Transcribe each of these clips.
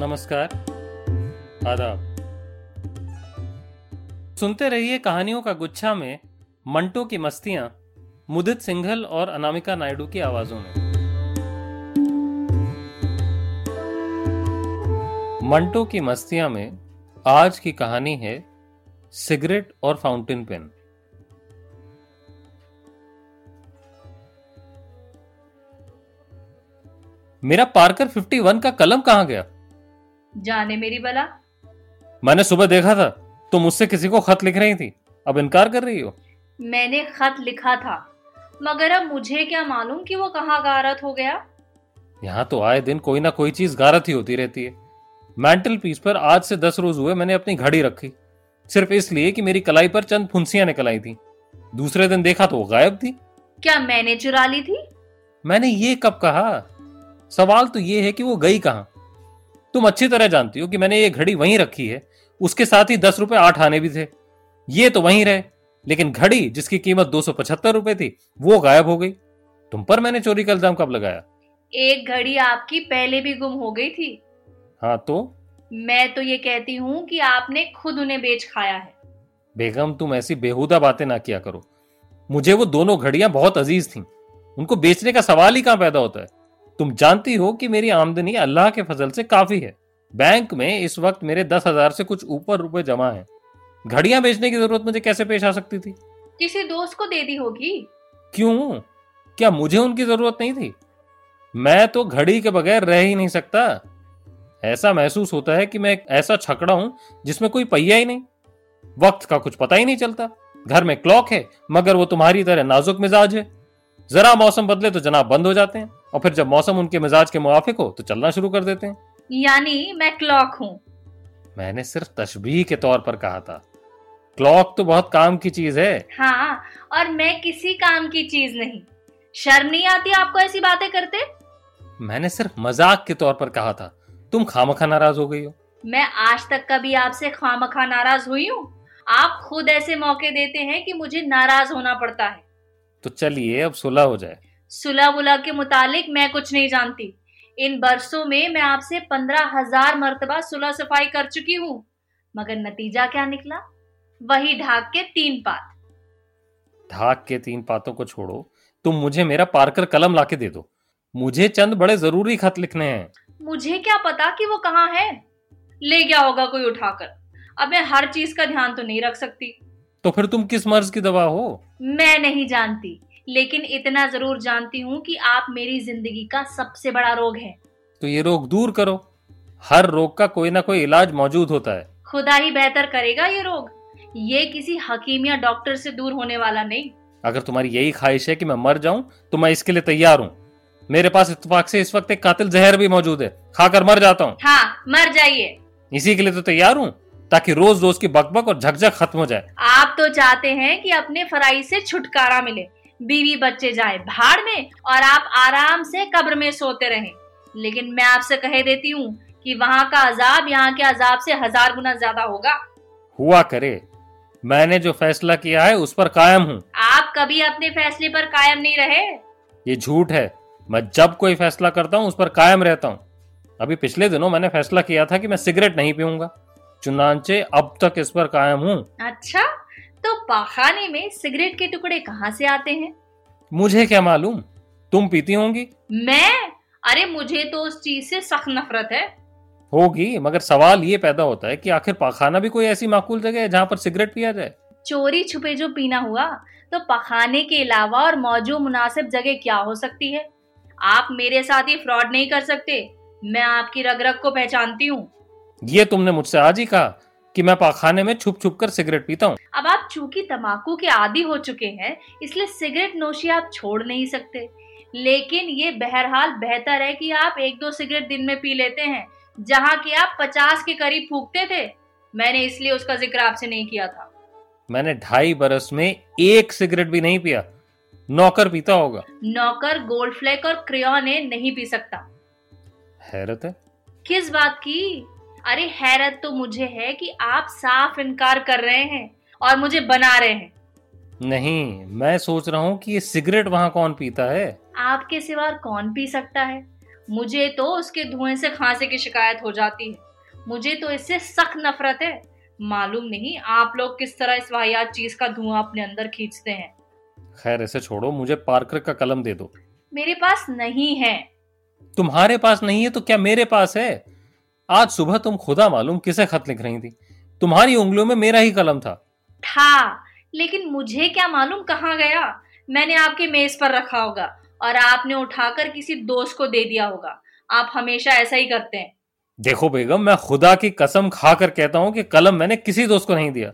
नमस्कार। आदाब। सुनते रहिए कहानियों का गुच्छा में मंटो की मस्तियाँ, मुदित सिंघल और अनामिका नायडू की आवाजों में। मंटो की मस्तियाँ में आज की कहानी है सिगरेट और फाउंटेन पेन। मेरा पार्कर 51 का कलम कहाँ गया? जाने मेरी बला। मैंने सुबह देखा था तुम मुझसे किसी को खत लिख रही थी। अब इनकार कर रही हो? मैंने खत लिखा था मगर अब मुझे क्या मालूम कि वो कहाँ गारत हो गया? यहाँ तो आए दिन कोई ना कोई चीज़ गारत ही होती रहती है। मेंटल पीस पर आज से दस रोज हुए मैंने अपनी घड़ी रखी। सिर्फ़ इसलिए कि मेरी कलाई पर चंद फुंसियाँ निकल आई थी। दूसरे दिन देखा तो वो गायब थी। क्या मैंने चुरा ली थी? मैंने ये कब कहा? सवाल तो ये है कि वो गई कहाँ? तुम अच्छी तरह जानती हो कि मैंने ये घड़ी वहीं रखी है। उसके साथ ही दस रुपए आठ आने भी थे। ये तो वहीं रहे लेकिन घड़ी जिसकी कीमत दो सौ पचहत्तर रुपए थी वो गायब हो गई। तुम पर मैंने चोरी का इल्ज़ाम कब लगाया? एक घड़ी आपकी पहले भी गुम हो गई थी। हाँ तो? मैं तो ये कहती हूँ कि आपने खुद उन्हें बेच खाया है। बेगम तुम ऐसी बेहुदा बातें ना किया करो। मुझे वो दोनों घड़ियाँ बहुत अज़ीज़ थीं। उनको बेचने का सवाल ही कहाँ पैदा होता है? तुम जानती हो कि मेरी आमदनी अल्लाह के फजल से काफ़ी है। बैंक में इस वक्त मेरे दस हज़ार से कुछ ऊपर रुपए जमा है। घड़ियाँ बेचने की ज़रूरत मुझे कैसे पेश आ सकती थी? किसी दोस्त को दे दी होगी। क्यों? क्या मुझे उनकी ज़रूरत नहीं थी? मैं तो घड़ी के बगैर रह ही नहीं सकता। ऐसा महसूस होता है कि मैं एक ऐसा छकड़ा हूँ जिसमें कोई पहिया ही नहीं। वक्त का कुछ पता ही नहीं चलता। घर में क्लॉक है मगर वो तुम्हारी तरह नाजुक मिजाज है। जरा मौसम बदले तो जनाब बंद हो जाते हैं। और फिर जब मौसम उनके मिजाज के मुआफिक हो तो चलना शुरू कर देते हैं। यानी मैं क्लॉक हूँ। मैंने सिर्फ़ तशबीह के तौर पर कहा था। क्लॉक तो बहुत काम की चीज़ है। हाँ और मैं किसी काम की चीज़ नहीं। शर्म नहीं आती आपको ऐसी बातें करते? मैंने सिर्फ़ मज़ाक के तौर पर कहा था। तुम खामखा नाराज़ हो गई हो। मैं आज तक कभी आपसे खामखा नाराज़ हुई हूँ। आप खुद ऐसे मौके देते हैं कि मुझे नाराज़ होना पड़ता है। तो चलिए अब सुलह हो जाए। सुलह बुला के मुतालिक मैं कुछ नहीं जानती। इन बरसों में मैं आपसे पंद्रह हज़ार मरतबा सुलह सफ़ाई कर चुकी हूँ मगर नतीजा क्या निकला? वही ढाक के तीन पात। ढाक के तीन पातों को छोड़ो तुम मुझे मेरा पार्कर कलम लाके दे दो। मुझे चंद बड़े ज़रूरी खत लिखने हैं। मुझे क्या पता कि वो कहाँ है? ले गया होगा कोई उठाकर। अब मैं हर चीज़ का ध्यान तो नहीं रख सकती। तो फिर तुम किस मर्ज की दवा हो? मैं नहीं जानती। लेकिन इतना ज़रूर जानती हूँ कि आप मेरी ज़िंदगी का सबसे बड़ा रोग है। तो ये रोग दूर करो। हर रोग का कोई ना कोई इलाज मौजूद होता है। खुदा ही बेहतर करेगा ये रोग। ये किसी हकीम या डॉक्टर से दूर होने वाला नहीं। अगर तुम्हारी यही ख्वाहिश है कि मैं मर जाऊँ तो मैं इसके लिए तैयार हूँ। मेरे पास इत्तेफाक से इस वक्त एक कातिल जहर भी मौजूद है। खाकर मर जाता हूँ। हाँ मर जाइए। इसी के लिए तो तैयार हूँ ताकि रोज रोज की बकबक और झकझक खत्म हो जाए। आप तो चाहते हैं कि अपने फराई से छुटकारा मिले। बीवी बच्चे जाए भाड़ में और आप आराम से कब्र में सोते रहें। लेकिन मैं आपसे कह देती हूँ कि वहाँ का अजाब यहाँ के अजाब से हज़ार गुना ज़्यादा होगा। हुआ करे। मैंने जो फैसला किया है उस पर कायम हूँ। आप कभी अपने फैसले पर कायम नहीं रहे? ये झूठ है। मैं जब कोई फैसला करता हूँ उस पर कायम रहता हूँ। अभी पिछले दिनों मैंने फैसला किया था कि मैं सिगरेट नहीं पीऊँगा। चुनाचे अब तक इस पर कायम हूँ। अच्छा। तो पाखाने में सिगरेट के टुकड़े कहाँ से आते हैं? मुझे क्या मालूम? तुम पीती होंगी। मैं? अरे मुझे तो उस चीज़ से सख्त नफरत है। होगी मगर सवाल ये पैदा होता है कि आखिर पाखाना भी कोई ऐसी माकूल जगह है जहाँ पर सिगरेट पिया जाए? चोरी छुपे जो पीना हुआ तो पखाने के अलावा और मौजूद मुनासिब जगह क्या हो सकती है? आप मेरे साथ ये फ्रॉड नहीं कर सकते। मैं आपकी रग रग को पहचानती हूँ। ये तुमने मुझसे आज ही कहा। कि मैं पाखाने में छुप छुप कर सिगरेट पीता हूँ। अब आप चूँकि तंबाकू के आदि हो चुके हैं इसलिए सिगरेट नोशी आप छोड़ नहीं सकते। लेकिन ये बहरहाल बेहतर है कि आप एक दो सिगरेट दिन में पी लेते हैं जहाँ की आप पचास के करीब फूकते थे। मैंने इसलिए उसका ज़िक्र आपसे नहीं किया था। मैंने ढाई बरस में एक सिगरेट भी नहीं पिया। नौकर पीता होगा। नौकर गोल्ड फ्लेक और क्रियोने नहीं पी सकता। हैरत है। किस बात की? अरे हैरत तो मुझे है कि आप साफ़ इनकार कर रहे हैं और मुझे बना रहे हैं। नहीं मैं सोच रहा हूँ कि ये सिगरेट वहाँ कौन पीता है? आपके सिवा कौन पी सकता है? मुझे तो उसके धुएँ से खांसी की शिकायत हो जाती है। मुझे तो इससे सख्त नफरत है। मालूम नहीं आप लोग किस तरह इस वाहियात चीज़ का धुआँ अपने अंदर खींचते हैं। खैर ऐसे छोड़ो मुझे पार्कर का कलम दे दो। मेरे पास नहीं है। तुम्हारे पास नहीं है तो क्या मेरे पास है? आज सुबह तुम खुदा मालूम किसे खत लिख रही थी। तुम्हारी उंगलियों में मेरा ही कलम था। था लेकिन मुझे क्या मालूम कहाँ गया? मैंने आपके मेज पर रखा होगा और आपने उठाकर किसी दोस्त को दे दिया होगा। आप हमेशा ऐसा ही करते हैं। देखो बेगम मैं खुदा की कसम खा कर कहता हूँ कि कलम मैंने किसी दोस्त को नहीं दिया।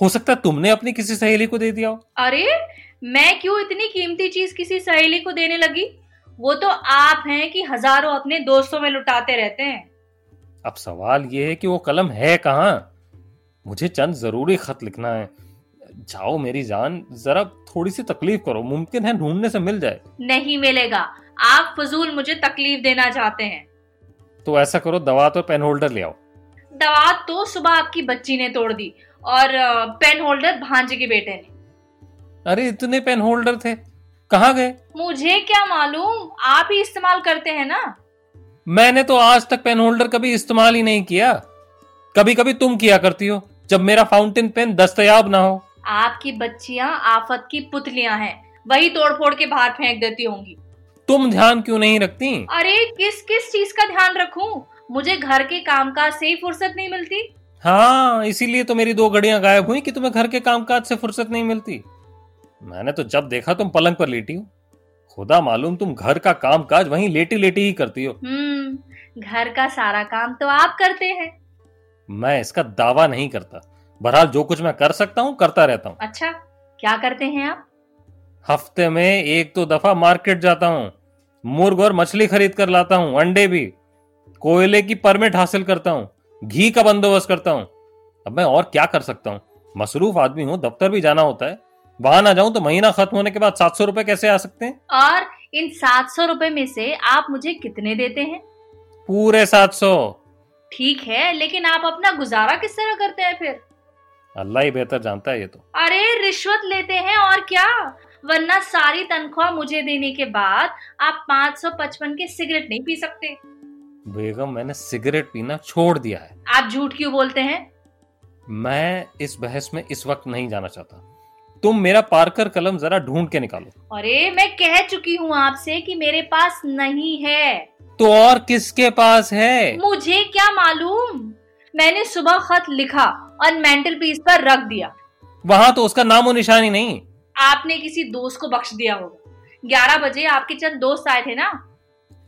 हो सकता है तुमने अपनी किसी सहेली को दे दिया हो। अरे मैं क्यों इतनी कीमती चीज़ किसी सहेली को देने लगी? वो तो आप हैं कि हज़ारों अपने दोस्तों में लुटाते रहते हैं। अब सवाल ये है कि वो कलम है कहाँ? मुझे चंद ज़रूरी खत लिखना है। जाओ मेरी जान जरा थोड़ी सी तकलीफ़ करो मुमकिन है ढूँढने से मिल जाए। नहीं मिलेगा। आप फजूल मुझे तकलीफ़ देना चाहते हैं। तो ऐसा करो दवा तो पेन होल्डर ले आओ। दवा तो सुबह आपकी बच्ची ने तोड़ दी और पेन होल्डर भांजे के बेटे ने। अरे इतने पेन होल्डर थे। कहाँ गए? मुझे क्या मालूम? आप ही इस्तेमाल करते हैं ना? मैंने तो आज तक पेन होल्डर कभी इस्तेमाल ही नहीं किया। कभी कभी तुम किया करती हो जब मेरा फाउंटेन पेन दस्तयाब ना हो। आपकी बच्चियाँ आफत की पुतलियाँ हैं। वही तोड़ फोड़ के बाहर फेंक देती होंगी। तुम ध्यान क्यों नहीं रखती? अरे किस किस चीज़ का ध्यान रखूँ? मुझे घर के कामकाज से ही फुर्सत नहीं मिलती। हाँ इसीलिए तो मेरी दो घड़ियाँ गायब हुई कि तुम्हें घर के कामकाज से फुर्सत नहीं मिलती। मैंने तो जब देखा तुम पलंग पर लेटी हो। खुदा मालूम तुम घर का कामकाज वहीं लेटी लेटी ही करती हो। हम्म घर का सारा काम तो आप करते हैं। मैं इसका दावा नहीं करता। बहरहाल जो कुछ मैं कर सकता हूँ करता रहता हूँ। अच्छा क्या करते हैं आप? हफ़्ते में एक दो दफ़ा मार्केट जाता हूँ मुर्ग और मछली खरीद कर लाता हूँ अंडे भी कोयले की परमिट हासिल करता हूँ घी का बंदोबस्त करता हूँ। अब मैं और क्या कर सकता हूँ? मसरूफ आदमी हूँ दफ्तर भी जाना होता है। वहाँ ना जाऊँ तो महीना खत्म होने के बाद सात सौ रूपए कैसे आ सकते हैं? और इन सात सौ रुपए में से आप मुझे कितने देते हैं? पूरे सात सौ। ठीक है लेकिन आप अपना गुजारा किस तरह करते हैं फिर? अल्लाह ही बेहतर जानता है ये तो। अरे रिश्वत लेते हैं और क्या? वरना सारी तनख्वाह मुझे देने के बाद आप पाँच सौ पचपन के सिगरेट नहीं पी सकते। बेगम मैंने सिगरेट पीना छोड़ दिया है। आप झूठ क्यों बोलते हैं? मैं इस बहस में इस वक्त नहीं जाना चाहता। तुम मेरा पार्कर कलम जरा ढूंढ के निकालो। अरे मैं कह चुकी हूँ आपसे कि मेरे पास नहीं है। तो और किसके पास है? मुझे क्या मालूम? मैंने सुबह खत लिखा और मेंटल पीस पर रख दिया। वहाँ तो उसका नामो निशानी नहीं। आपने किसी दोस्त को बख्श दिया होगा। ग्यारह बजे आपके चंद दोस्त आए थे ना?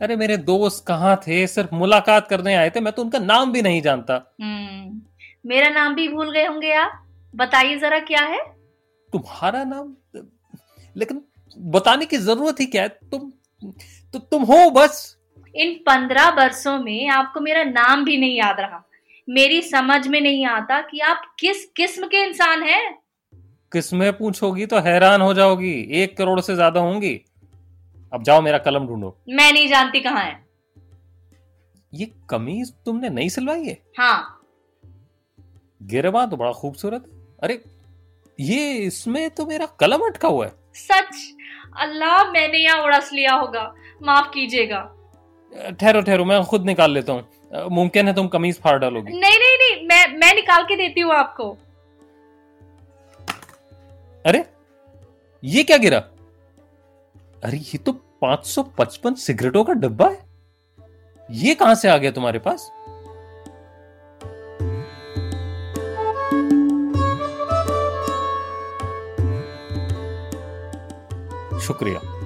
अरे मेरे दोस्त कहाँ थे? सिर्फ़ मुलाकात करने आए थे। मैं तो उनका नाम भी नहीं जानता। हम्म मेरा नाम भी भूल गए होंगे आप। बताइए जरा क्या है? तुम्हारा नाम लेकिन बताने की ज़रूरत ही क्या है? तुम तो तुम हो बस। इन पंद्रह वर्षों में आपको मेरा नाम भी नहीं याद रहा। मेरी समझ में नहीं आता कि आप किस किस्म के इंसान हैं। किसमें पूछोगी तो हैरान हो जाओगी। एक करोड़ से ज़्यादा होंगी। अब जाओ मेरा कलम ढूंढो। मैं नहीं जानती कहाँ है। ये कमीज तुमने नहीं सिलवाई है? हाँ। गिरवा तो बड़ा खूबसूरत अरे ये इसमें तो मेरा कलम अटका हुआ है। सच? अल्लाह मैंने यहाँ उड़स लिया होगा। माफ़ कीजिएगा। ठहरो ठहरो मैं खुद निकाल लेता हूँ। मुमकिन है तुम कमीज फाड़ डालोगी। नहीं नहीं नहीं मैं मैं निकाल के देती हूँ आपको। अरे ये क्या गिरा? अरे ये तो 555 सिगरेटों का डब्बा है। ये कहाँ से आ गया तुम्हारे पास? cho criar.